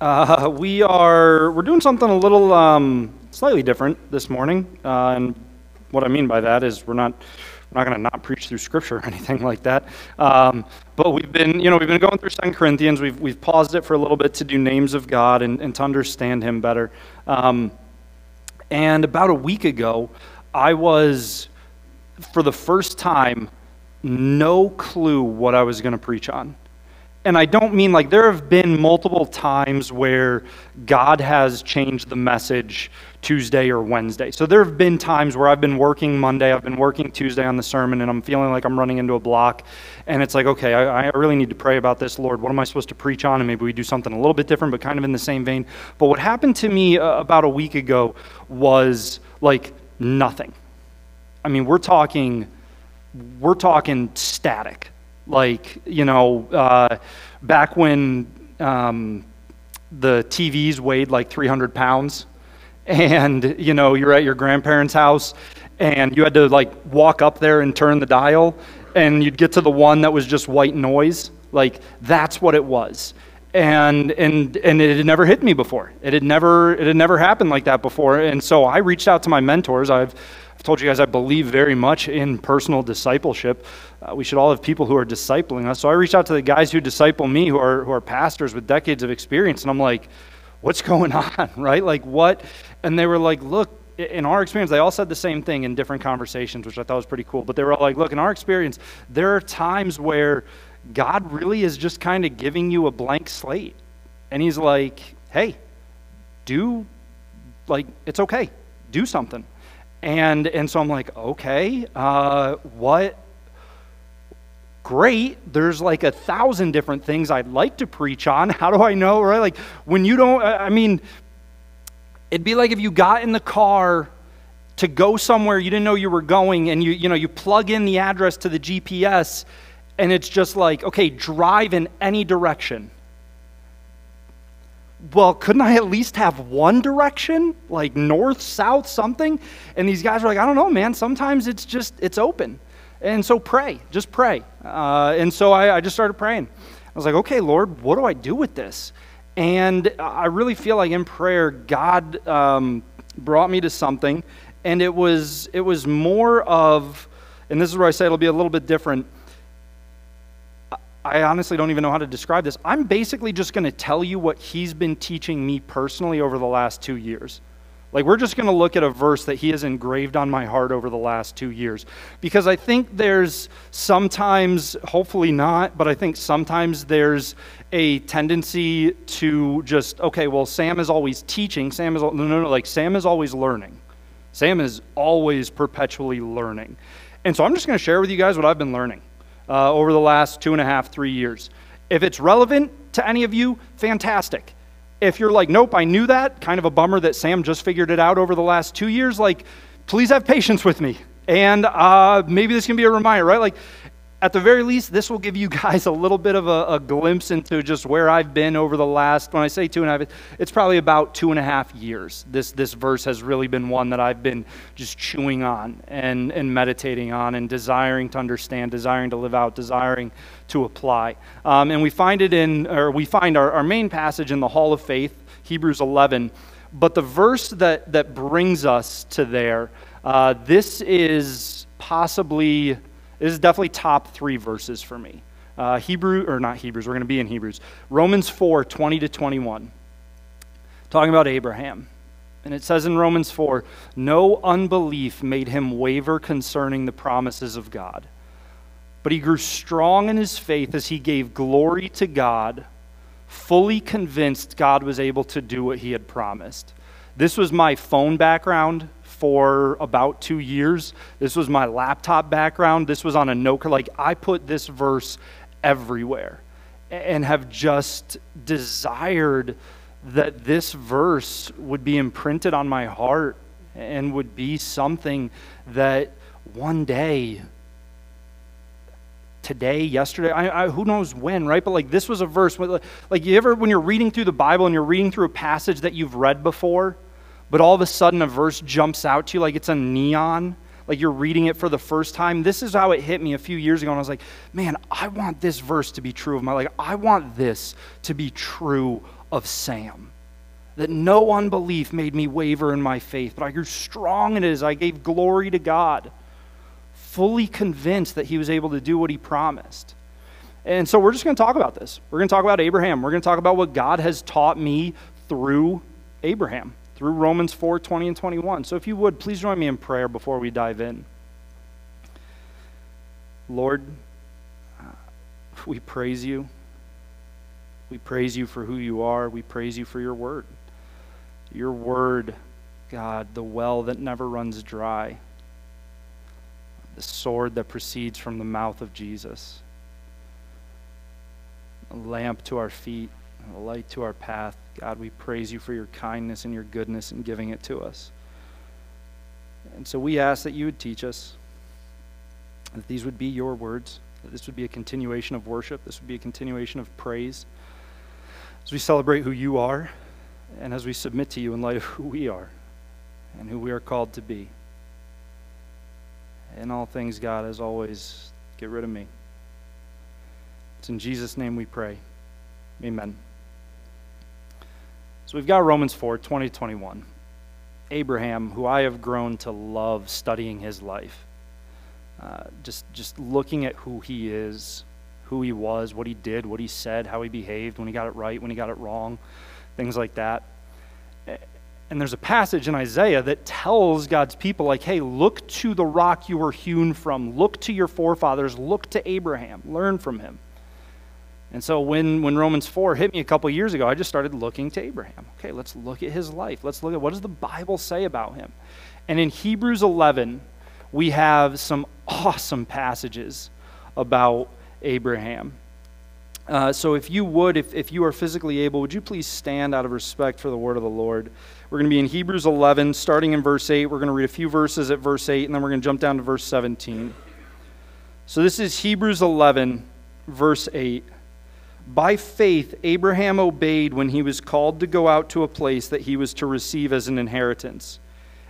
Uh, we are we're doing something a little um, slightly different this morning, uh, and what I mean by that is we're not we're not going to not preach through Scripture or anything like that. Um, but we've been you know we've been going through Second Corinthians. We've we've paused it for a little bit to do names of God and, and to understand Him better. Um, and about a week ago, I was for the first time no clue what I was going to preach on and I don't mean like there have been multiple times where God has changed the message Tuesday or Wednesday. So there have been times where I've been working Monday, I've been working Tuesday on the sermon, and I'm feeling like I'm running into a block. And it's like, okay, I, I really need to pray about this, Lord. What am I supposed to preach on? And maybe we do something a little bit different, but kind of in the same vein. But what happened to me uh, about a week ago was like nothing. I mean, we're talking, we're talking static like, you know, uh, back when um, the TVs weighed like 300 pounds, and, you know, you're at your grandparents' house, and you had to like walk up there and turn the dial, and you'd get to the one that was just white noise. Like, that's what it was and and and it had never hit me before. It had never it had never happened like that before. And so I reached out to my mentors. I've I've told you guys I believe very much in personal discipleship. Uh, we should all have people who are discipling us. So I reached out to the guys who disciple me, who are, who are pastors with decades of experience, and I'm like, what's going on, right? Like, what? And they were like, look, in our experience, they all said the same thing in different conversations, which I thought was pretty cool. But they were all like, look, in our experience, there are times where God really is just kind of giving you a blank slate. And He's like, hey, do, like, it's okay, do something. And, and so I'm like, okay, uh, what? Great. There's like a thousand different things I'd like to preach on. How do I know, right? Like, when you don't, I mean, it'd be like if you got in the car to go somewhere you didn't know you were going and you, you know, you plug in the address to the GPS and it's just like, okay, drive in any direction well, couldn't I at least have one direction, like north, south, something? And these guys are like, I don't know, man. Sometimes it's just, it's open. And so pray, just pray. Uh, and so I, I just started praying. I was like, okay, Lord, what do I do with this? And I really feel like in prayer, God um, brought me to something. And it was, it was more of, and this is where I say it'll be a little bit different I honestly don't even know how to describe this. I'm basically just going to tell you what he's been teaching me personally over the last two years. Like, we're just going to look at a verse that he has engraved on my heart over the last two years. Because I think there's sometimes, hopefully not, but I think sometimes there's a tendency to just, okay, well, Sam is always teaching. Sam is, no, no, no, like, Sam is always learning. Sam is always perpetually learning. And so I'm just going to share with you guys what I've been learning uh, over the last two and a half, three years. If it's relevant to any of you, fantastic. If you're like, nope, I knew that, kind of a bummer that Sam just figured it out over the last two years, like, please have patience with me. And uh, maybe this can be a reminder, right? Like, at the very least, this will give you guys a little bit of a, a, glimpse into just where I've been over the last, when I say two and a half, it's probably about two and a half years. This, this verse has really been one that I've been just chewing on and, and meditating on and desiring to understand, desiring to live out, desiring to apply. Um, and we find it in, or we find our, our main passage in the Hall of Faith, Hebrews 11. But the verse that, that brings us to there, uh, this is possibly this is definitely top three verses for me. Uh, Hebrew, or not Hebrews, we're going to be in Hebrews. Romans 4 20 to 21. Talking about Abraham. And it says in Romans 4 no unbelief made him waver concerning the promises of God. But he grew strong in his faith as he gave glory to God, fully convinced God was able to do what he had promised. This was my phone background for about two years. This was my laptop background. This was on a note. Like, I put this verse everywhere and have just desired that this verse would be imprinted on my heart and would be something that one day today, yesterday, I, I, who knows when, right? But like this was a verse, like you ever, when you're reading through the Bible and you're reading through a passage that you've read before, but all of a sudden a verse jumps out to you like it's a neon, like you're reading it for the first time. This is how it hit me a few years ago, and I was like, man, I want this verse to be true of my life. I want this to be true of Sam. That no unbelief made me waver in my faith, but I grew strong in it as I gave glory to God, fully convinced that he was able to do what he promised. And so we're just going to talk about this. We're going to talk about Abraham. We're going to talk about what God has taught me through Abraham, through Romans 4 20 and 21. So if you would, please join me in prayer before we dive in. Lord, uh, we praise you. We praise you for who you are. We praise you for your word. Your word, God, the well that never runs dry, the sword that proceeds from the mouth of Jesus, a lamp to our feet, a light to our path. God, we praise you for your kindness and your goodness in giving it to us. And so we ask that you would teach us, that these would be your words, that this would be a continuation of worship, this would be a continuation of praise as we celebrate who you are and as we submit to you in light of who we are and who we are called to be. In all things, God, as always, get rid of me. It's in Jesus' name we pray. Amen. So we've got Romans 4 20 21. Abraham, who I have grown to love studying his life, uh, just, just looking at who he is, who he was, what he did, what he said, how he behaved, when he got it right, when he got it wrong, things like that. And there's a passage in Isaiah that tells God's people, like, hey, look to the rock you were hewn from, look to your forefathers, look to Abraham, learn from him. And so when, when Romans 4 hit me a couple years ago, I just started looking to Abraham. Okay, let's look at his life. Let's look at what does the Bible say about him. And in Hebrews 11, we have some awesome passages about Abraham. Uh, so if you would, if, if you are physically able, would you please stand out of respect for the word of the Lord? We're going to be in Hebrews 11, starting in verse 8. We're going to read a few verses at verse 8, and then we're going to jump down to verse 17. So this is Hebrews 11, verse 8. By faith, Abraham obeyed when he was called to go out to a place that he was to receive as an inheritance.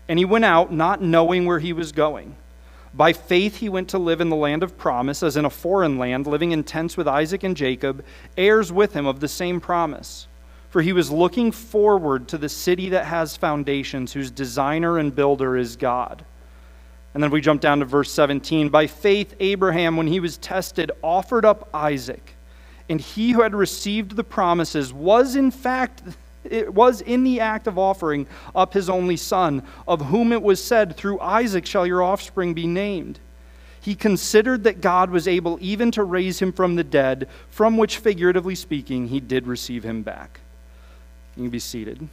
And he went out not knowing where he was going. By faith, he went to live in the land of promise, as in a foreign land, living in tents with Isaac and Jacob, heirs with him of the same promise. For he was looking forward to the city that has foundations, whose designer and builder is God. And then we jump down to verse 17. By faith, Abraham, when he was tested, offered up Isaac. And he who had received the promises was, in fact, it was in the act of offering up his only son, of whom it was said, Through Isaac shall your offspring be named. He considered that God was able even to raise him from the dead, from which, figuratively speaking, he did receive him back. You can be seated.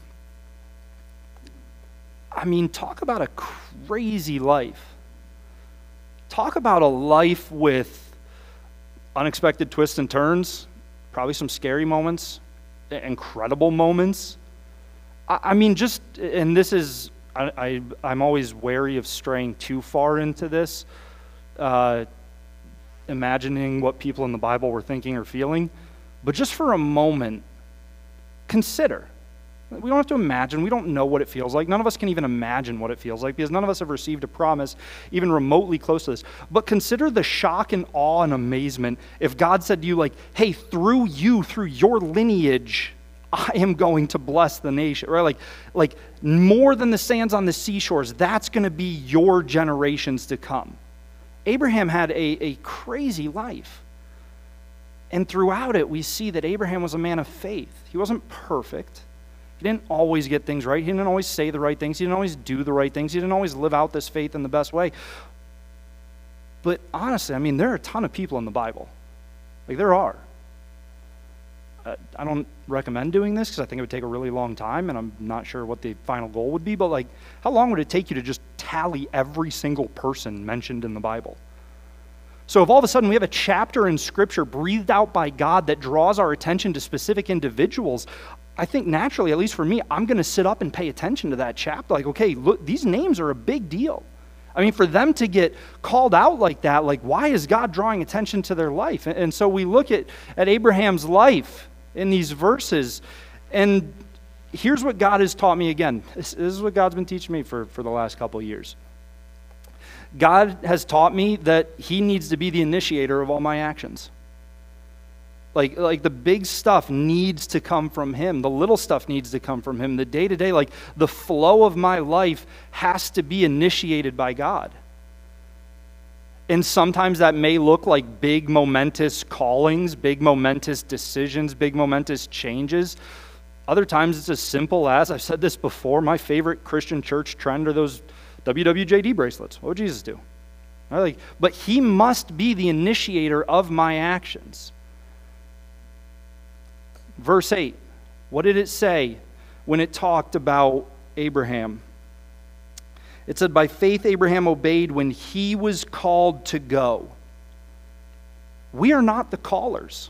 I mean, talk about a crazy life. Talk about a life with unexpected twists and turns, probably some scary moments, incredible moments. I, I mean, just, and this is, I, I, am always wary of straying too far into this, uh, imagining what people in the Bible were thinking or feeling. But just for a moment, consider. We don't have to imagine. We don't know what it feels like. None of us can even imagine what it feels like because none of us have received a promise even remotely close to this. But consider the shock and awe and amazement if God said to you, like, hey, through you, through your lineage, I am going to bless the nation. Right? Like, like more than the sands on the seashores, that's going to be your generations to come. Abraham had a, a crazy life. And throughout it, we see that Abraham was a man of faith. He wasn't perfect. He didn't always get things right. He didn't always say the right things. He didn't always do the right things. He didn't always live out this faith in the best way. But honestly, I mean, there are a ton of people in the Bible. Like, there are. Uh, I don't recommend doing this because I think it would take a really long time, and I'm not sure what the final goal would be. But, like, how long would it take you to just tally every single person mentioned in the Bible? So, if all of a sudden we have a chapter in Scripture breathed out by God that draws our attention to specific individuals, I think naturally, at least for me, I'm going to sit up and pay attention to that chapter. Like, okay, look, these names are a big deal. I mean, for them to get called out like that, like, why is God drawing attention to their life? And, and so we look at, at Abraham's life in these verses, and here's what God has taught me again. This, this is what God's been teaching me for, for the last couple years. God has taught me that He needs to be the initiator of all my actions. Like, like the big stuff needs to come from Him. The little stuff needs to come from Him. The day to day, like the flow of my life has to be initiated by God. And sometimes that may look like big, momentous callings, big, momentous decisions, big, momentous changes. Other times it's as simple as I've said this before my favorite Christian church trend are those WWJD bracelets. What would Jesus do? Like, but he must be the initiator of my actions. Verse 8, what did it say when it talked about Abraham? It said, By faith, Abraham obeyed when he was called to go. We are not the callers.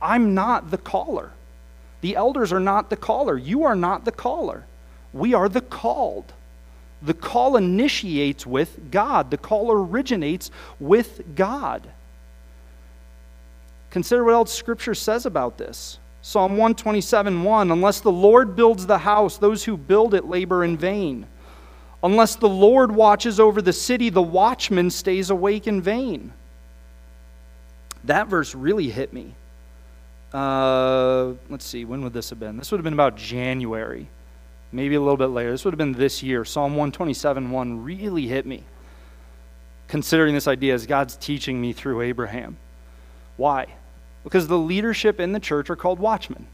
I'm not the caller. The elders are not the caller. You are not the caller. We are the called. The call initiates with God, the call originates with God. Consider what else Scripture says about this. Psalm 127 1 Unless the Lord builds the house, those who build it labor in vain. Unless the Lord watches over the city, the watchman stays awake in vain. That verse really hit me. Uh, let's see, when would this have been? This would have been about January, maybe a little bit later. This would have been this year. Psalm 127 1 really hit me, considering this idea as God's teaching me through Abraham. Why? Because the leadership in the church are called watchmen.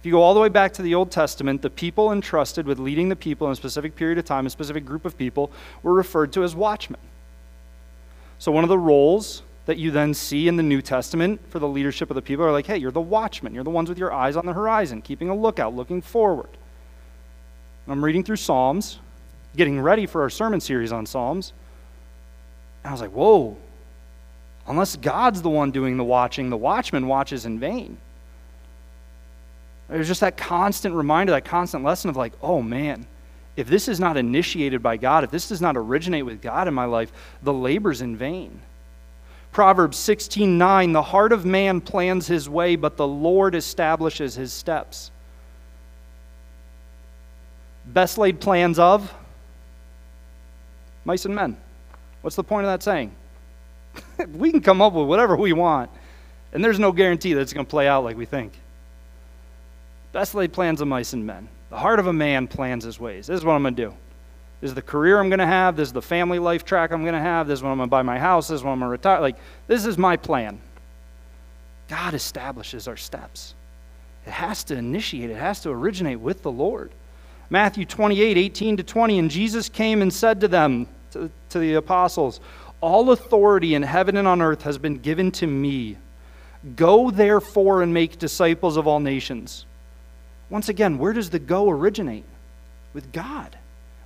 If you go all the way back to the Old Testament, the people entrusted with leading the people in a specific period of time, a specific group of people, were referred to as watchmen. So, one of the roles that you then see in the New Testament for the leadership of the people are like, hey, you're the watchmen. You're the ones with your eyes on the horizon, keeping a lookout, looking forward. I'm reading through Psalms, getting ready for our sermon series on Psalms. And I was like, whoa, unless God's the one doing the watching, the watchman watches in vain. There's just that constant reminder, that constant lesson of like, oh man, if this is not initiated by God, if this does not originate with God in my life, the labor's in vain. Proverbs 16:9 The heart of man plans his way, but the Lord establishes his steps. Best laid plans of mice and men. What's the point of that saying? we can come up with whatever we want, and there's no guarantee that it's going to play out like we think. Best laid plans of mice and men. The heart of a man plans his ways. This is what I'm going to do. This is the career I'm going to have. This is the family life track I'm going to have. This is when I'm going to buy my house. This is when I'm going to retire. Like, this is my plan. God establishes our steps. It has to initiate, it has to originate with the Lord. Matthew 28, 18 to 20. And Jesus came and said to them, to, to the apostles, All authority in heaven and on earth has been given to me. Go therefore and make disciples of all nations once again, where does the go originate? With God,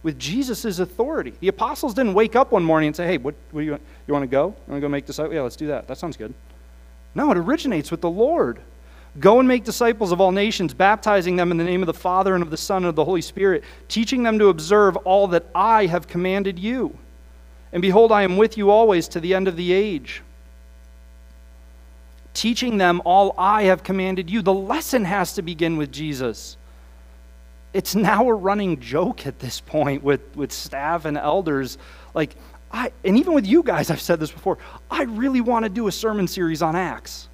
with Jesus' authority. The apostles didn't wake up one morning and say, hey, what, what do you, you want to go? You want to go make disciples? Yeah, let's do that. That sounds good. No, it originates with the Lord. Go and make disciples of all nations, baptizing them in the name of the Father and of the Son and of the Holy Spirit, teaching them to observe all that I have commanded you. And behold, I am with you always to the end of the age teaching them all I have commanded you. The lesson has to begin with Jesus. It's now a running joke at this point with, with staff and elders. Like, I, and even with you guys, I've said this before, I really want to do a sermon series on Acts.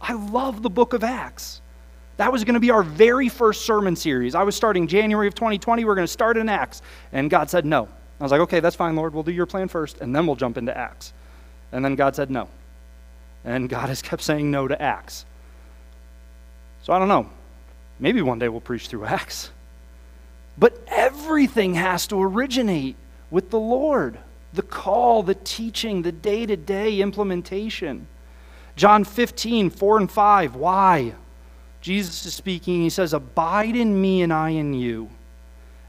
I love the book of Acts. That was going to be our very first sermon series. I was starting January of 2020. We are going to start in Acts. And God said no. I was like, okay, that's fine, Lord. We'll do your plan first, and then we'll jump into Acts. And then God said no. And God has kept saying no to Acts. So I don't know. Maybe one day we'll preach through Acts. But everything has to originate with the Lord the call, the teaching, the day to day implementation. John 15, 4 and 5. Why? Jesus is speaking. He says, Abide in me and I in you.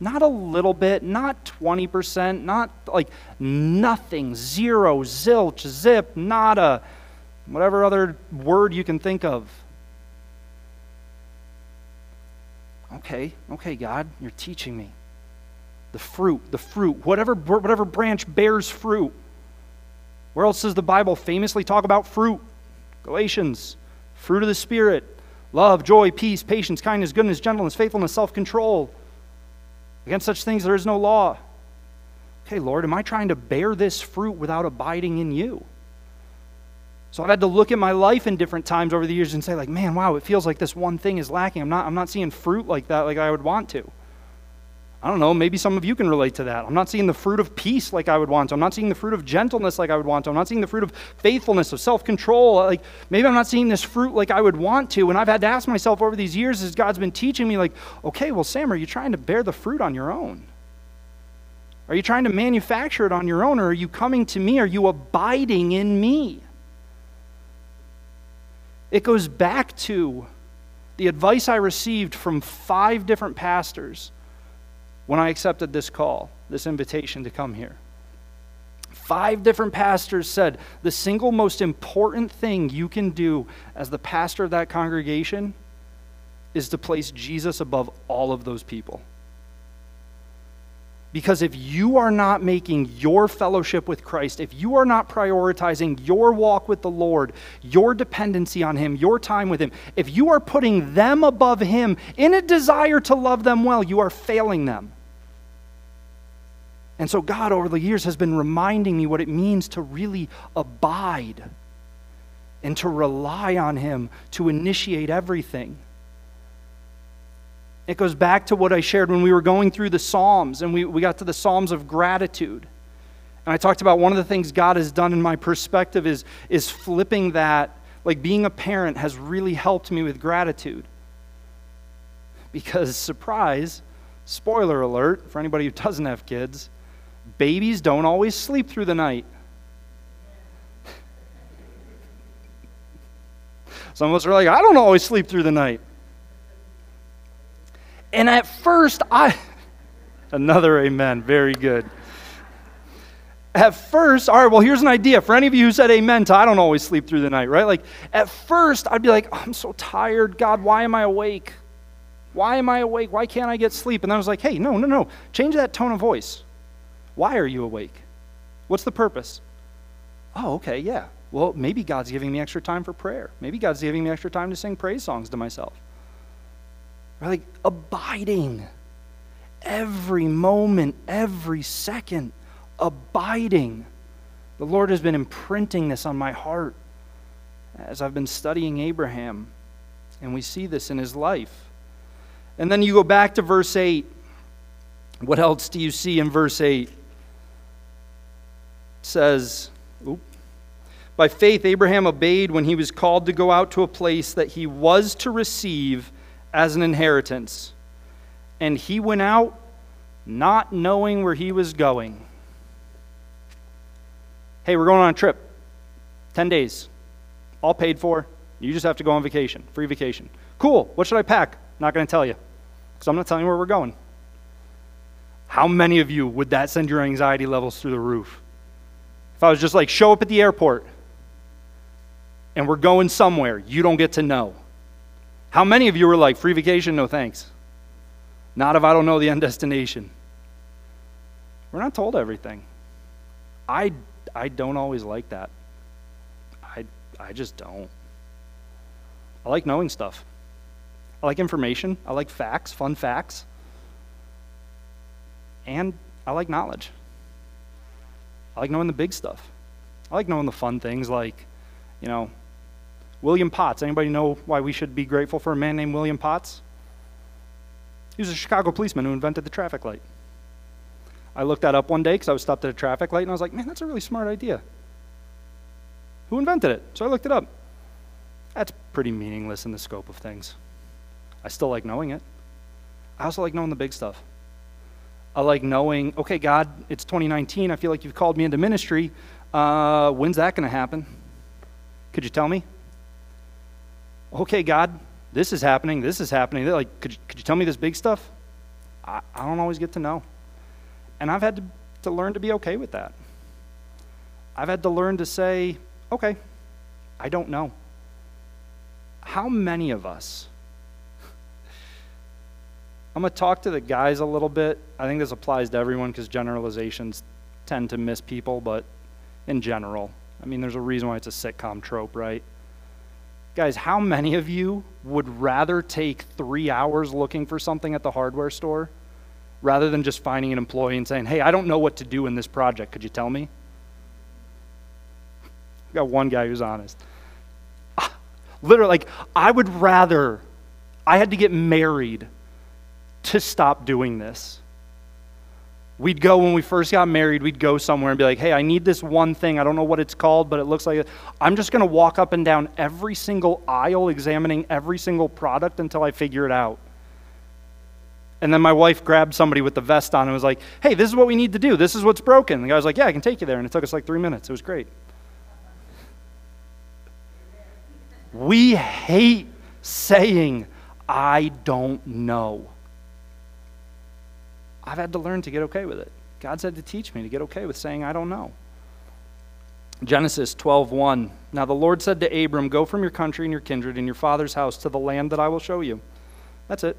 Not a little bit, not 20%, not like nothing, zero, zilch, zip, nada, whatever other word you can think of. Okay, okay, God, you're teaching me. The fruit, the fruit, whatever, whatever branch bears fruit. Where else does the Bible famously talk about fruit? Galatians, fruit of the Spirit, love, joy, peace, patience, kindness, goodness, gentleness, faithfulness, self control. Against such things there is no law. Okay, Lord, am I trying to bear this fruit without abiding in you? So I've had to look at my life in different times over the years and say, like, man, wow, it feels like this one thing is lacking. I'm not, I'm not seeing fruit like that like I would want to. I don't know, maybe some of you can relate to that. I'm not seeing the fruit of peace like I would want to. I'm not seeing the fruit of gentleness like I would want to. I'm not seeing the fruit of faithfulness, of self control. Like maybe I'm not seeing this fruit like I would want to. And I've had to ask myself over these years as God's been teaching me, like, okay, well, Sam, are you trying to bear the fruit on your own? Are you trying to manufacture it on your own, or are you coming to me? Are you abiding in me? It goes back to the advice I received from five different pastors when I accepted this call, this invitation to come here. Five different pastors said the single most important thing you can do as the pastor of that congregation is to place Jesus above all of those people. Because if you are not making your fellowship with Christ, if you are not prioritizing your walk with the Lord, your dependency on Him, your time with Him, if you are putting them above Him in a desire to love them well, you are failing them. And so, God, over the years, has been reminding me what it means to really abide and to rely on Him to initiate everything. It goes back to what I shared when we were going through the Psalms and we, we got to the Psalms of gratitude. And I talked about one of the things God has done in my perspective is, is flipping that. Like being a parent has really helped me with gratitude. Because, surprise, spoiler alert for anybody who doesn't have kids, babies don't always sleep through the night. Some of us are like, I don't always sleep through the night. And at first, I, another amen, very good. At first, all right, well, here's an idea. For any of you who said amen to I don't always sleep through the night, right? Like, at first, I'd be like, oh, I'm so tired. God, why am I awake? Why am I awake? Why can't I get sleep? And I was like, hey, no, no, no. Change that tone of voice. Why are you awake? What's the purpose? Oh, okay, yeah. Well, maybe God's giving me extra time for prayer. Maybe God's giving me extra time to sing praise songs to myself. Right? Like abiding. Every moment, every second, abiding. The Lord has been imprinting this on my heart as I've been studying Abraham. And we see this in his life. And then you go back to verse 8. What else do you see in verse 8? Says, oop, By faith, Abraham obeyed when he was called to go out to a place that he was to receive as an inheritance. And he went out not knowing where he was going. Hey, we're going on a trip. 10 days. All paid for. You just have to go on vacation. Free vacation. Cool. What should I pack? Not going to tell you. Because I'm not telling you where we're going. How many of you would that send your anxiety levels through the roof? If I was just like, show up at the airport and we're going somewhere you don't get to know. How many of you were like, free vacation, no thanks? Not if I don't know the end destination. We're not told everything. I, I don't always like that. I, I just don't. I like knowing stuff. I like information. I like facts, fun facts. And I like knowledge. I like knowing the big stuff. I like knowing the fun things like, you know, William Potts. Anybody know why we should be grateful for a man named William Potts? He was a Chicago policeman who invented the traffic light. I looked that up one day because I was stopped at a traffic light and I was like, man, that's a really smart idea. Who invented it? So I looked it up. That's pretty meaningless in the scope of things. I still like knowing it. I also like knowing the big stuff. I like knowing, okay, God, it's 2019. I feel like you've called me into ministry. Uh, when's that going to happen? Could you tell me? okay, God, this is happening, this is happening. They're like, could you, could you tell me this big stuff? I, I don't always get to know. And I've had to, to learn to be okay with that. I've had to learn to say, okay, I don't know. How many of us I'm going to talk to the guys a little bit. I think this applies to everyone because generalizations tend to miss people, but in general, I mean, there's a reason why it's a sitcom trope, right? Guys, how many of you would rather take three hours looking for something at the hardware store rather than just finding an employee and saying, hey, I don't know what to do in this project. Could you tell me? I got one guy who's honest. Ah, literally, like, I would rather, I had to get married to stop doing this. We'd go when we first got married, we'd go somewhere and be like, hey, I need this one thing. I don't know what it's called, but it looks like it. I'm just going to walk up and down every single aisle, examining every single product until I figure it out. And then my wife grabbed somebody with the vest on and was like, hey, this is what we need to do. This is what's broken. The guy was like, yeah, I can take you there. And it took us like three minutes. It was great. We hate saying, I don't know. I've had to learn to get okay with it. God's had to teach me to get okay with saying, I don't know. Genesis 12:1 Now the Lord said to Abram, Go from your country and your kindred and your father's house to the land that I will show you. That's it.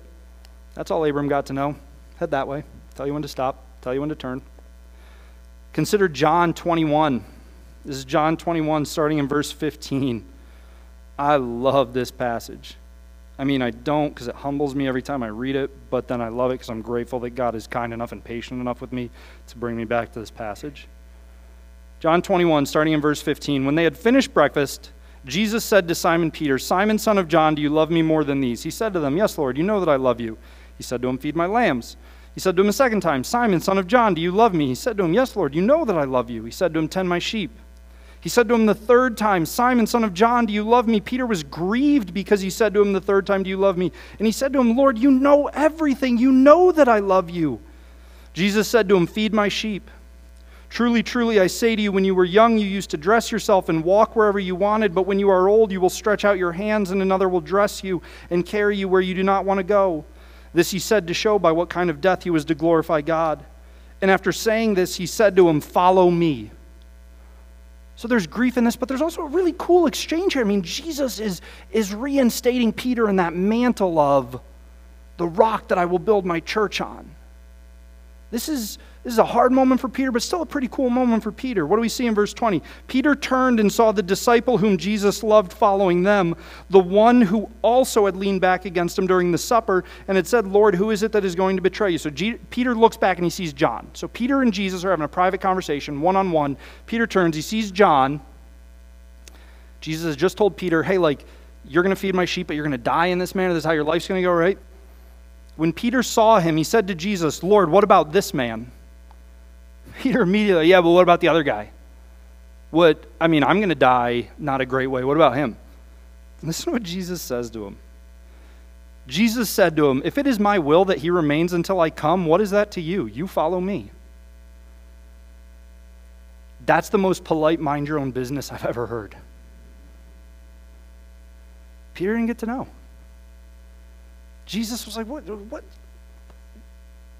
That's all Abram got to know. Head that way. Tell you when to stop, tell you when to turn. Consider John 21. This is John 21, starting in verse 15. I love this passage. I mean, I don't because it humbles me every time I read it, but then I love it because I'm grateful that God is kind enough and patient enough with me to bring me back to this passage. John 21, starting in verse 15. When they had finished breakfast, Jesus said to Simon Peter, Simon, son of John, do you love me more than these? He said to them, Yes, Lord, you know that I love you. He said to him, Feed my lambs. He said to him a second time, Simon, son of John, do you love me? He said to him, Yes, Lord, you know that I love you. He said to him, Tend my sheep. He said to him the third time, Simon, son of John, do you love me? Peter was grieved because he said to him the third time, Do you love me? And he said to him, Lord, you know everything. You know that I love you. Jesus said to him, Feed my sheep. Truly, truly, I say to you, when you were young, you used to dress yourself and walk wherever you wanted, but when you are old, you will stretch out your hands, and another will dress you and carry you where you do not want to go. This he said to show by what kind of death he was to glorify God. And after saying this, he said to him, Follow me. So there's grief in this, but there's also a really cool exchange here. I mean, Jesus is, is reinstating Peter in that mantle of the rock that I will build my church on. This is, this is a hard moment for Peter, but still a pretty cool moment for Peter. What do we see in verse 20? Peter turned and saw the disciple whom Jesus loved following them, the one who also had leaned back against him during the supper and had said, Lord, who is it that is going to betray you? So G- Peter looks back and he sees John. So Peter and Jesus are having a private conversation, one on one. Peter turns, he sees John. Jesus has just told Peter, hey, like, you're going to feed my sheep, but you're going to die in this manner. This is how your life's going to go, right? When Peter saw him, he said to Jesus, Lord, what about this man? Peter immediately, yeah, but what about the other guy? What, I mean, I'm going to die not a great way. What about him? Listen to what Jesus says to him. Jesus said to him, If it is my will that he remains until I come, what is that to you? You follow me. That's the most polite mind your own business I've ever heard. Peter didn't get to know. Jesus was like, What? what?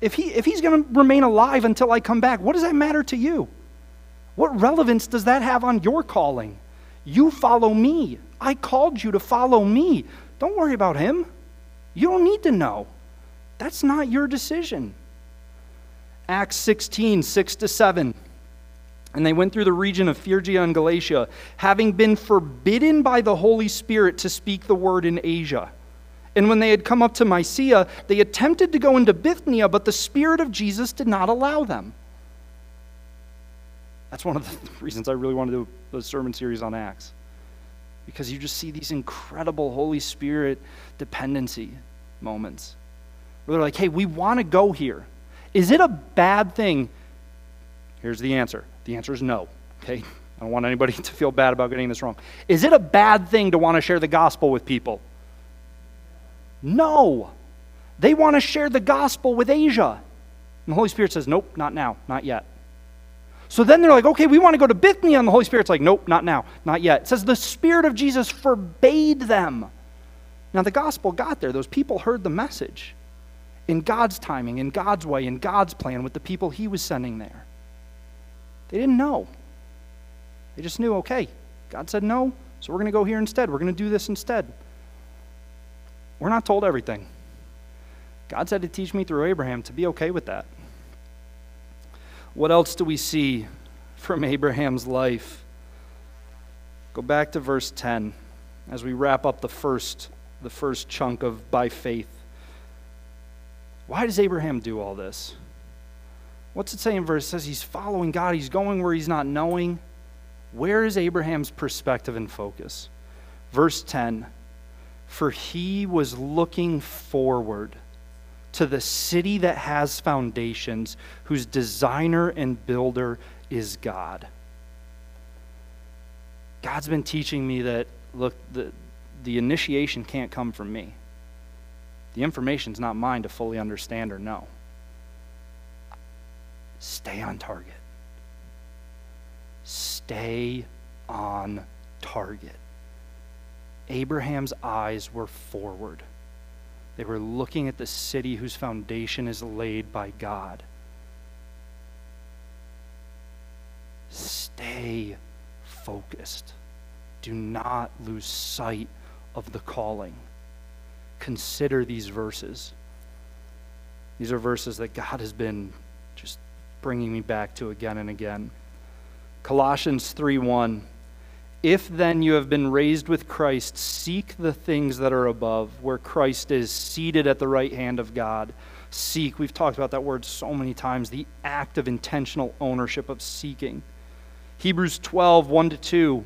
If, he, if he's going to remain alive until I come back, what does that matter to you? What relevance does that have on your calling? You follow me. I called you to follow me. Don't worry about him. You don't need to know. That's not your decision. Acts 16, 6 to 7. And they went through the region of Phrygia and Galatia, having been forbidden by the Holy Spirit to speak the word in Asia. And when they had come up to Mysia, they attempted to go into Bithynia, but the Spirit of Jesus did not allow them. That's one of the reasons I really want to do a sermon series on Acts. Because you just see these incredible Holy Spirit dependency moments where they're like, hey, we want to go here. Is it a bad thing? Here's the answer the answer is no. Okay? I don't want anybody to feel bad about getting this wrong. Is it a bad thing to want to share the gospel with people? No. They want to share the gospel with Asia. And the Holy Spirit says, Nope, not now, not yet. So then they're like, Okay, we want to go to Bithynia. And the Holy Spirit's like, Nope, not now, not yet. It says the Spirit of Jesus forbade them. Now the gospel got there. Those people heard the message in God's timing, in God's way, in God's plan with the people He was sending there. They didn't know. They just knew, okay, God said no, so we're going to go here instead. We're going to do this instead. We're not told everything. God's had to teach me through Abraham to be okay with that. What else do we see from Abraham's life? Go back to verse 10 as we wrap up the first, the first chunk of by faith. Why does Abraham do all this? What's it say in verse? It says he's following God, he's going where he's not knowing. Where is Abraham's perspective and focus? Verse 10 For he was looking forward to the city that has foundations, whose designer and builder is God. God's been teaching me that, look, the, the initiation can't come from me. The information's not mine to fully understand or know. Stay on target. Stay on target. Abraham's eyes were forward. They were looking at the city whose foundation is laid by God. Stay focused. Do not lose sight of the calling. Consider these verses. These are verses that God has been just bringing me back to again and again. Colossians 3:1 If then you have been raised with Christ, seek the things that are above, where Christ is seated at the right hand of God. Seek, we've talked about that word so many times, the act of intentional ownership of seeking. Hebrews 12, 1 to 2.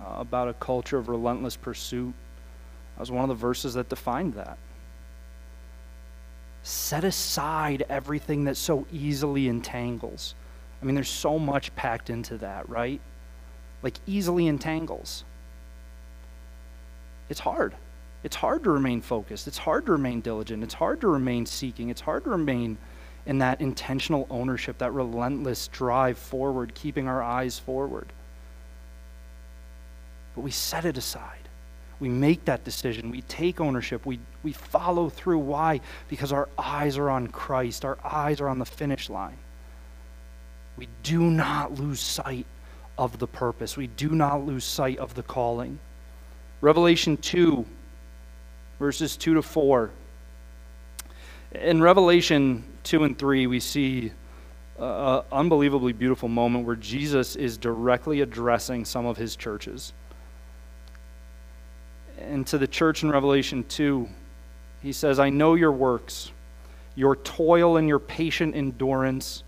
uh, about a culture of relentless pursuit. That was one of the verses that defined that. Set aside everything that so easily entangles. I mean, there's so much packed into that, right? Like, easily entangles. It's hard. It's hard to remain focused. It's hard to remain diligent. It's hard to remain seeking. It's hard to remain in that intentional ownership, that relentless drive forward, keeping our eyes forward but we set it aside. We make that decision. We take ownership. We, we follow through. Why? Because our eyes are on Christ, our eyes are on the finish line. We do not lose sight of the purpose, we do not lose sight of the calling. Revelation 2, verses 2 to 4. In Revelation 2 and 3, we see an unbelievably beautiful moment where Jesus is directly addressing some of his churches and to the church in Revelation 2, he says, I know your works, your toil and your patient endurance,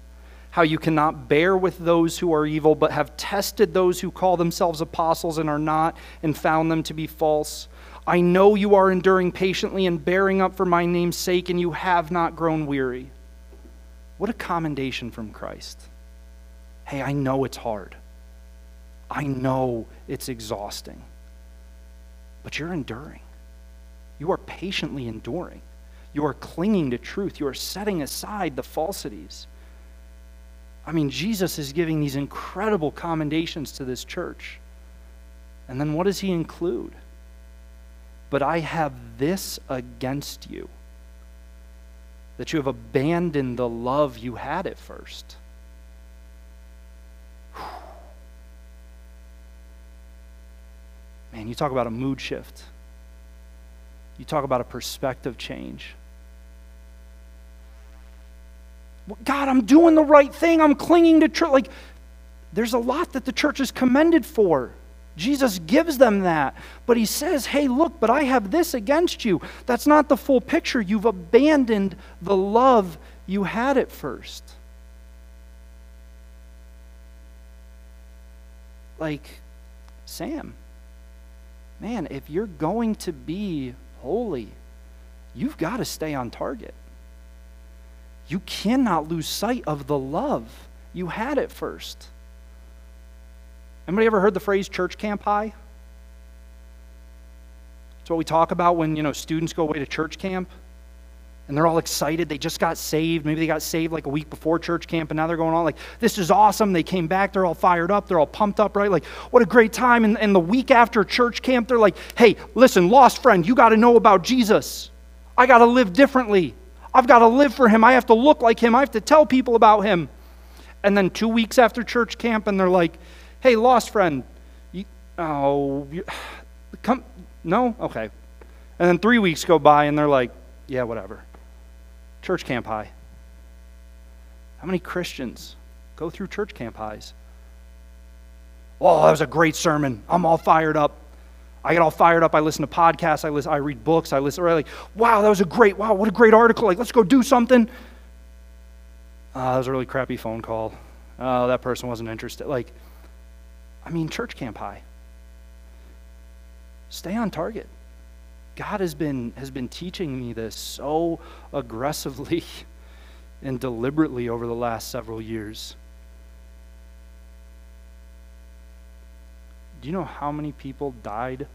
how you cannot bear with those who are evil, but have tested those who call themselves apostles and are not, and found them to be false. I know you are enduring patiently and bearing up for my name's sake, and you have not grown weary. What a commendation from Christ. Hey, I know it's hard. I know it's exhausting but you're enduring. You are patiently enduring. You are clinging to truth. You are setting aside the falsities. I mean, Jesus is giving these incredible commendations to this church. And then what does he include? But I have this against you that you have abandoned the love you had at first. Man, you talk about a mood shift. You talk about a perspective change. God, I'm doing the right thing. I'm clinging to church. Like, there's a lot that the church is commended for. Jesus gives them that. But he says, hey, look, but I have this against you. That's not the full picture. You've abandoned the love you had at first. Like, Sam, man, if you're going to be holy, you've got to stay on target. You cannot lose sight of the love you had at first. Anybody ever heard the phrase church camp high? It's what we talk about when, you know, students go away to church camp and they're all excited. They just got saved. Maybe they got saved like a week before church camp, and now they're going on like, this is awesome. They came back. They're all fired up. They're all pumped up, right? Like, what a great time. And, and the week after church camp, they're like, hey, listen, lost friend, you got to know about Jesus. I got to live differently. I've got to live for him. I have to look like him. I have to tell people about him. And then two weeks after church camp, and they're like, hey, lost friend, you, oh, you, come, no? Okay. And then three weeks go by, and they're like, yeah, whatever. Church camp high. How many Christians go through church camp highs? Oh, that was a great sermon. I'm all fired up. I get all fired up. I listen to podcasts. I listen. I read books. I listen. Like, wow, that was a great. Wow, what a great article. Like, let's go do something. Uh, that was a really crappy phone call. Oh, that person wasn't interested. Like, I mean, church camp high. Stay on target. God has been, has been teaching me this so aggressively and deliberately over the last several years. Do you know how many people died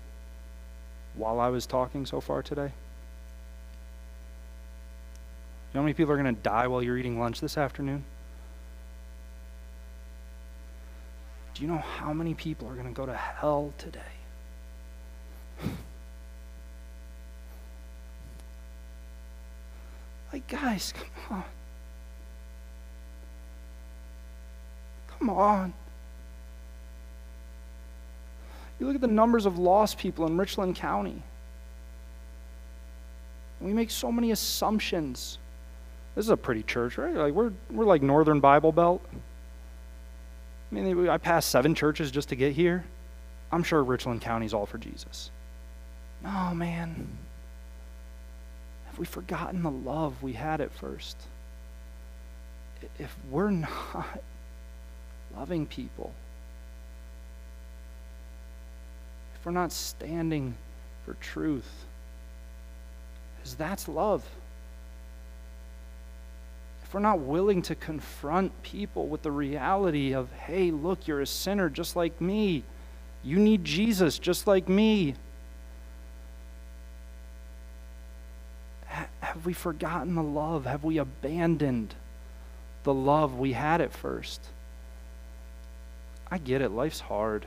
while I was talking so far today? You know how many people are going to die while you're eating lunch this afternoon? Do you know how many people are going to go to hell today? Like, guys, come on. Come on. You look at the numbers of lost people in Richland County. We make so many assumptions. This is a pretty church, right? Like we're we're like Northern Bible Belt. I mean, I passed seven churches just to get here. I'm sure Richland County's all for Jesus. No, man. Have we forgotten the love we had at first? If we're not loving people, if we're not standing for truth, because that's love. If we're not willing to confront people with the reality of, hey, look, you're a sinner just like me, you need Jesus just like me. Have we forgotten the love? Have we abandoned the love we had at first? I get it. Life's hard.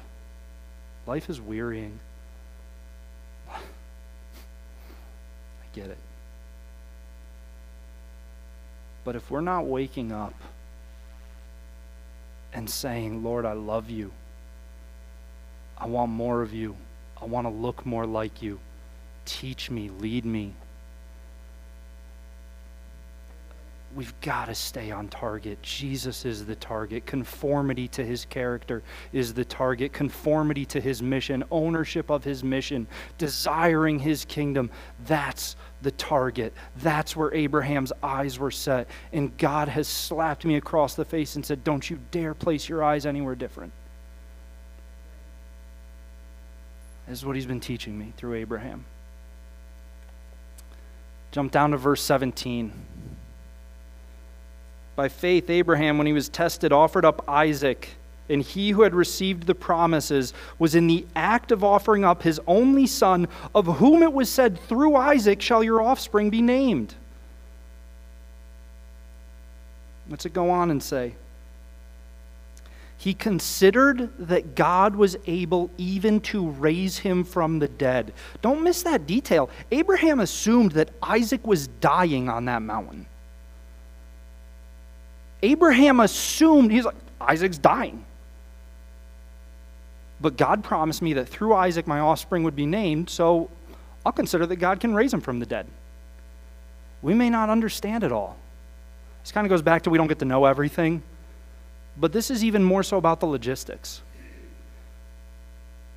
Life is wearying. I get it. But if we're not waking up and saying, Lord, I love you, I want more of you, I want to look more like you, teach me, lead me. We've got to stay on target. Jesus is the target. Conformity to his character is the target. Conformity to his mission, ownership of his mission, desiring his kingdom. That's the target. That's where Abraham's eyes were set. And God has slapped me across the face and said, Don't you dare place your eyes anywhere different. This is what he's been teaching me through Abraham. Jump down to verse 17. By faith, Abraham, when he was tested, offered up Isaac, and he who had received the promises was in the act of offering up his only son, of whom it was said, Through Isaac shall your offspring be named. It go on and say? He considered that God was able even to raise him from the dead. Don't miss that detail. Abraham assumed that Isaac was dying on that mountain. Abraham assumed, he's like, Isaac's dying. But God promised me that through Isaac my offspring would be named, so I'll consider that God can raise him from the dead. We may not understand it all. This kind of goes back to we don't get to know everything, but this is even more so about the logistics.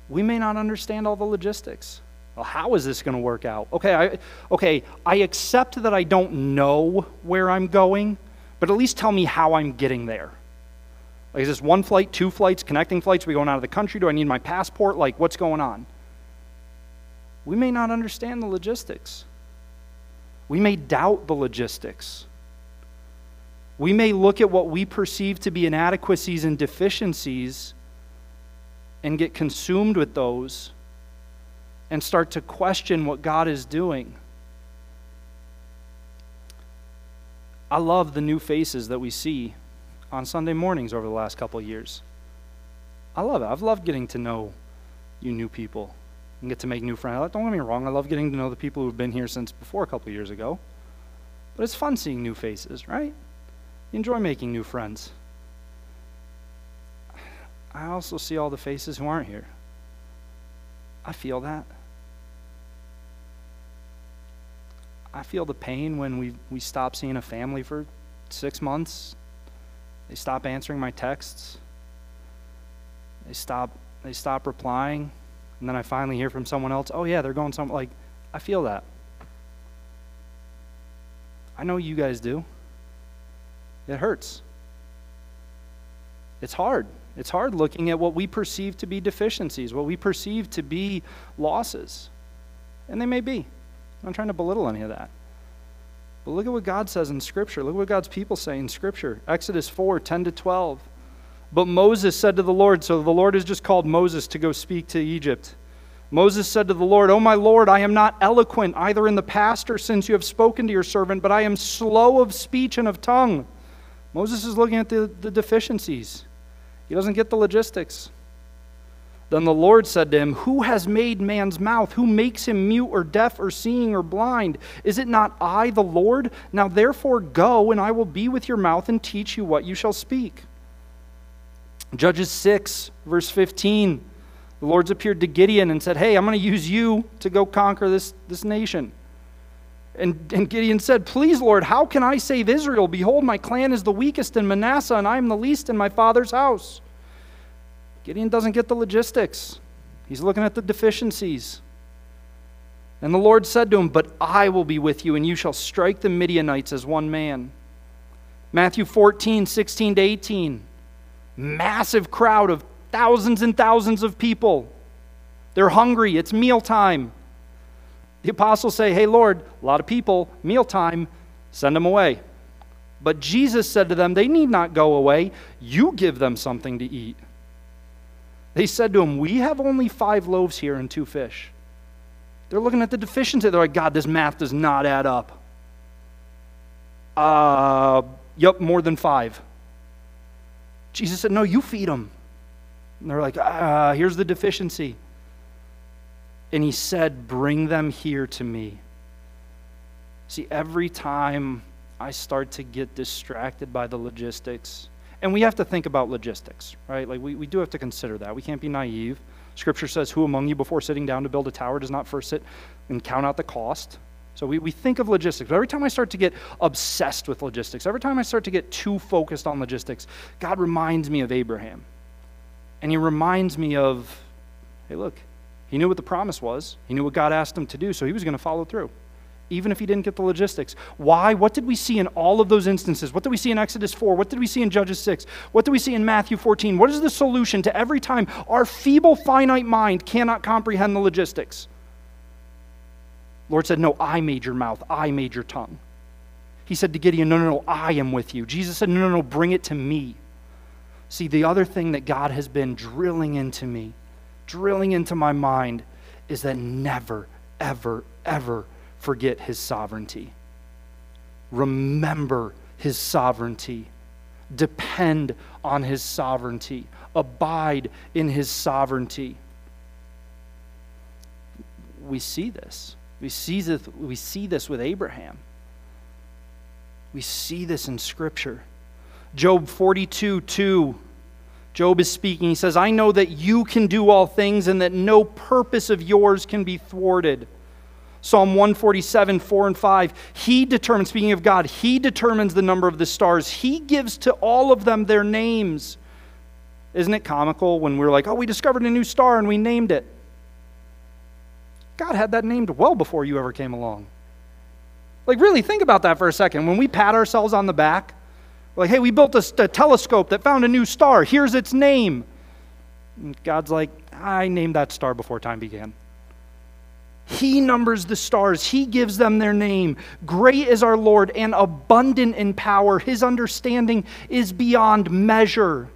We may not understand all the logistics. Well, how is this going to work out? Okay, I, okay, I accept that I don't know where I'm going, but at least tell me how I'm getting there. Like, is this one flight, two flights, connecting flights? Are we going out of the country? Do I need my passport? Like, what's going on? We may not understand the logistics. We may doubt the logistics. We may look at what we perceive to be inadequacies and deficiencies and get consumed with those and start to question what God is doing. I love the new faces that we see on Sunday mornings over the last couple years. I love it. I've loved getting to know you new people and get to make new friends. Don't get me wrong, I love getting to know the people who've been here since before a couple years ago. But it's fun seeing new faces, right? You enjoy making new friends. I also see all the faces who aren't here. I feel that. I feel the pain when we, we stop seeing a family for six months. They stop answering my texts. They stop they stop replying. And then I finally hear from someone else, oh yeah, they're going somewhere like I feel that. I know you guys do. It hurts. It's hard. It's hard looking at what we perceive to be deficiencies, what we perceive to be losses. And they may be. I'm not trying to belittle any of that. But look at what God says in Scripture. Look at what God's people say in Scripture. Exodus 4 10 to 12. But Moses said to the Lord, so the Lord has just called Moses to go speak to Egypt. Moses said to the Lord, O my Lord, I am not eloquent either in the past or since you have spoken to your servant, but I am slow of speech and of tongue. Moses is looking at the, the deficiencies. He doesn't get the logistics. Then the Lord said to him, Who has made man's mouth? Who makes him mute or deaf or seeing or blind? Is it not I, the Lord? Now therefore go, and I will be with your mouth and teach you what you shall speak. Judges 6, verse 15. The Lord's appeared to Gideon and said, Hey, I'm going to use you to go conquer this, this nation. And, and Gideon said, Please, Lord, how can I save Israel? Behold, my clan is the weakest in Manasseh, and I am the least in my father's house. Gideon doesn't get the logistics, he's looking at the deficiencies. And the Lord said to him, But I will be with you, and you shall strike the Midianites as one man. Matthew 14, 16 to 18. Massive crowd of thousands and thousands of people. They're hungry, it's mealtime. The apostles say, Hey, Lord, a lot of people, mealtime, send them away. But Jesus said to them, They need not go away. You give them something to eat. They said to him, We have only five loaves here and two fish. They're looking at the deficiency. They're like, God, this math does not add up. Uh, yep, more than five. Jesus said, No, you feed them. And they're like, Ah, here's the deficiency. And he said, Bring them here to me. See, every time I start to get distracted by the logistics, and we have to think about logistics, right? Like, we, we do have to consider that. We can't be naive. Scripture says, Who among you before sitting down to build a tower does not first sit and count out the cost? So we, we think of logistics. But every time I start to get obsessed with logistics, every time I start to get too focused on logistics, God reminds me of Abraham. And he reminds me of, hey, look, he knew what the promise was, he knew what God asked him to do, so he was going to follow through, even if he didn't get the logistics. Why? What did we see in all of those instances? What did we see in Exodus 4? What did we see in Judges 6? What did we see in Matthew 14? What is the solution to every time our feeble, finite mind cannot comprehend the logistics? Lord said, No, I made your mouth, I made your tongue. He said to Gideon, No, no, no, I am with you. Jesus said, No, no, no, bring it to me. See, the other thing that God has been drilling into me, drilling into my mind, is that never, ever, ever forget his sovereignty. Remember his sovereignty. Depend on his sovereignty. Abide in his sovereignty. We see this. We see this, we see this with Abraham. We see this in Scripture. Job 42 2. Job is speaking. He says, I know that you can do all things and that no purpose of yours can be thwarted. Psalm 147, 4 and 5. He determines, speaking of God, He determines the number of the stars. He gives to all of them their names. Isn't it comical when we're like, oh, we discovered a new star and we named it? God had that named well before you ever came along. Like, really, think about that for a second. When we pat ourselves on the back, like, hey, we built a, a telescope that found a new star. Here's its name. And God's like, I named that star before time began. He numbers the stars, He gives them their name. Great is our Lord and abundant in power. His understanding is beyond measure.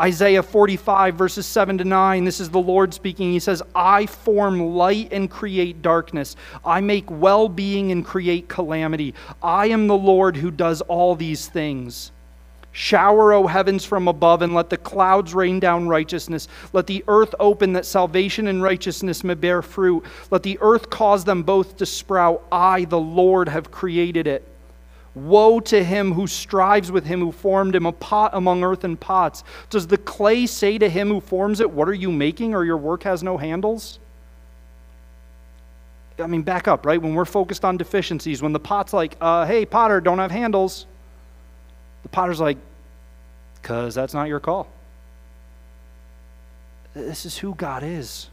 Isaiah 45, verses 7 to 9. This is the Lord speaking. He says, I form light and create darkness. I make well being and create calamity. I am the Lord who does all these things. Shower, O heavens, from above, and let the clouds rain down righteousness. Let the earth open that salvation and righteousness may bear fruit. Let the earth cause them both to sprout. I, the Lord, have created it. Woe to him who strives with him who formed him, a pot among earthen pots. Does the clay say to him who forms it, What are you making, or your work has no handles? I mean, back up, right? When we're focused on deficiencies, when the pot's like, uh, Hey, potter, don't have handles, the potter's like, Because that's not your call. This is who God is.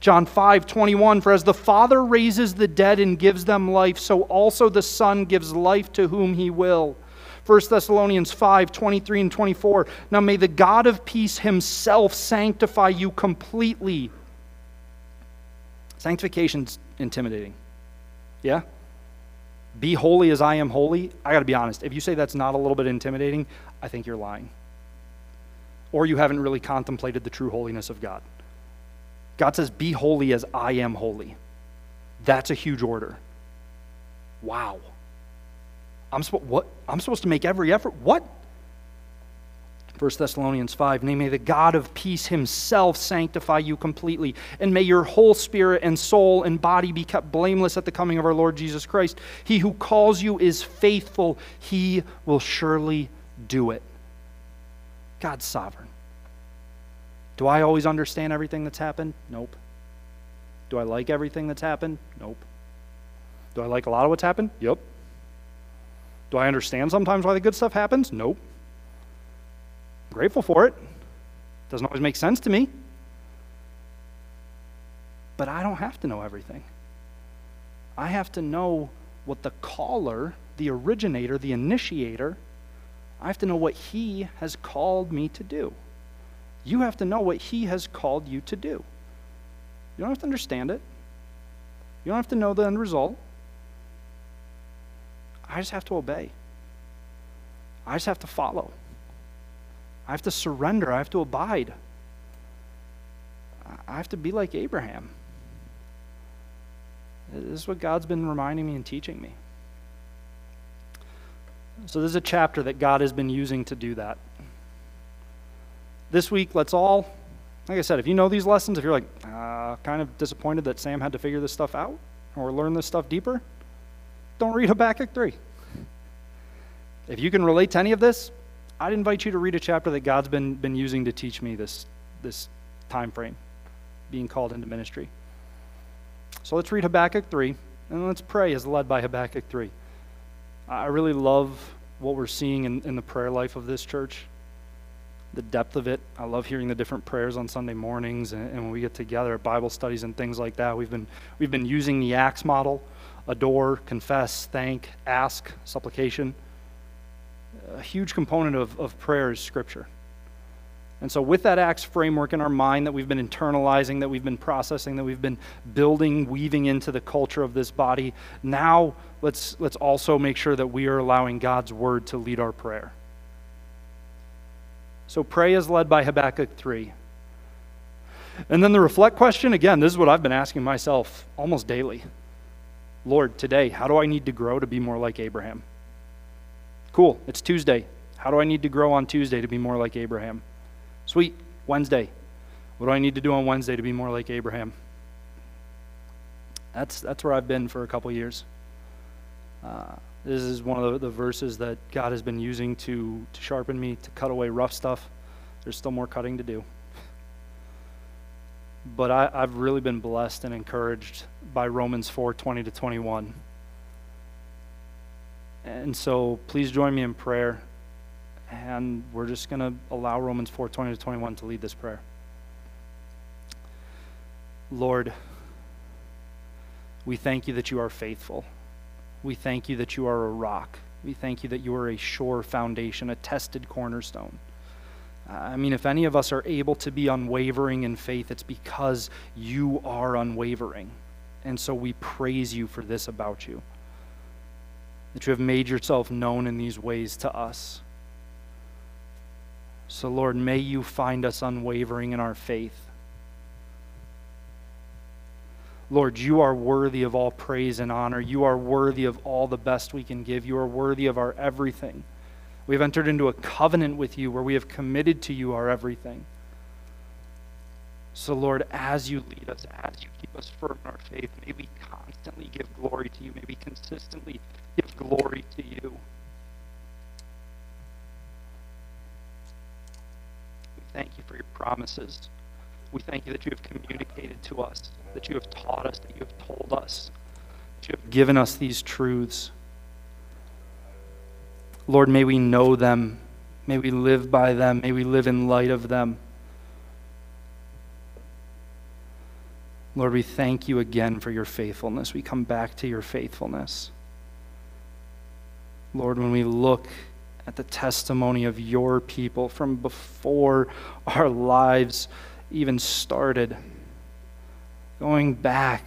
John 5 21, for as the Father raises the dead and gives them life, so also the Son gives life to whom he will. 1 Thessalonians 5 23 and 24. Now may the God of peace himself sanctify you completely. Sanctification's intimidating. Yeah? Be holy as I am holy. I got to be honest. If you say that's not a little bit intimidating, I think you're lying. Or you haven't really contemplated the true holiness of God. God says, Be holy as I am holy. That's a huge order. Wow. I'm, supposed what? I'm supposed to make every effort? What? 1 Thessalonians 5 Nay, may the God of peace himself sanctify you completely, and may your whole spirit and soul and body be kept blameless at the coming of our Lord Jesus Christ. He who calls you is faithful, he will surely do it. God's sovereign. Do I always understand everything that's happened? Nope. Do I like everything that's happened? Nope. Do I like a lot of what's happened? Yep. Do I understand sometimes why the good stuff happens? Nope. Grateful for it. Doesn't always make sense to me. But I don't have to know everything. I have to know what the caller, the originator, the initiator, I have to know what he has called me to do. You have to know what He has called you to do. You don't have to understand it, you don't have to know the end result. I just have to obey. I just have to follow. I have to surrender. I have to abide. I have to be like Abraham. This is what God's been reminding me and teaching me. So, this is a chapter that God has been using to do that this week, let's all, like I said, if you know these lessons, if you're like uh, kind of disappointed that Sam had to figure this stuff out or learn this stuff deeper, don't read Habakkuk 3. If you can relate to any of this, I'd invite you to read a chapter that God's been, been using to teach me this, this time frame, being called into ministry. So let's read Habakkuk 3, and let's pray as led by Habakkuk 3. I really love what we're seeing in, in the prayer life of this church the depth of it. I love hearing the different prayers on Sunday mornings and, and, when we get together at Bible studies and things like that. We've been, we've been using the ACTS model adore, confess, thank, ask, supplication. A huge component of, of prayer is Scripture. And so, with that ACTS framework in our mind that we've been internalizing, that we've been processing, that we've been building, weaving into the culture of this body, now let's, let's also make sure that we are allowing God's Word to lead our prayer. So pray as led by Habakkuk 3. And then the reflect question again, this is what I've been asking myself almost daily. Lord, today, how do I need to grow to be more like Abraham? Cool, it's Tuesday. How do I need to grow on Tuesday to be more like Abraham? Sweet, Wednesday. What do I need to do on Wednesday to be more like Abraham? That's, that's where I've been for a couple years. Uh, this is one of the, the verses that God has been using to, to sharpen me, to cut away rough stuff. There's still more cutting to do. But I, I've really been blessed and encouraged by Romans 4 20 to 21. And so please join me in prayer. And we're just going to allow Romans 4 20 to 21 to lead this prayer. Lord, we thank you that you are faithful. We thank you that you are a rock. We thank you that you are a sure foundation, a tested cornerstone. I mean, if any of us are able to be unwavering in faith, it's because you are unwavering. And so we praise you for this about you that you have made yourself known in these ways to us. So, Lord, may you find us unwavering in our faith. Lord, you are worthy of all praise and honor. You are worthy of all the best we can give. You are worthy of our everything. We have entered into a covenant with you where we have committed to you our everything. So, Lord, as you lead us, as you keep us firm in our faith, may we constantly give glory to you. May we consistently give glory to you. We thank you for your promises. We thank you that you have communicated to us, that you have taught us, that you have told us, that you have given us these truths. Lord, may we know them. May we live by them. May we live in light of them. Lord, we thank you again for your faithfulness. We come back to your faithfulness. Lord, when we look at the testimony of your people from before our lives even started, going back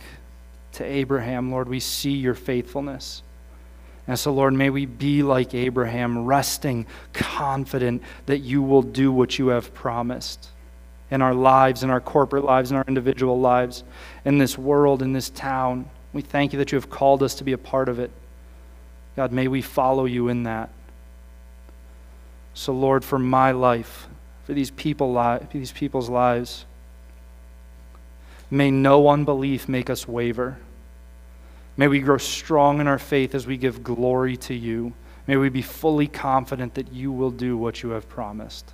to Abraham, Lord, we see your faithfulness. And so, Lord, may we be like Abraham, resting, confident that you will do what you have promised in our lives, in our corporate lives, in our individual lives, in this world, in this town. We thank you that you have called us to be a part of it. God, may we follow you in that. So, Lord, for my life, for these, people li- these people's lives, may no unbelief make us waver. May we grow strong in our faith as we give glory to you. May we be fully confident that you will do what you have promised.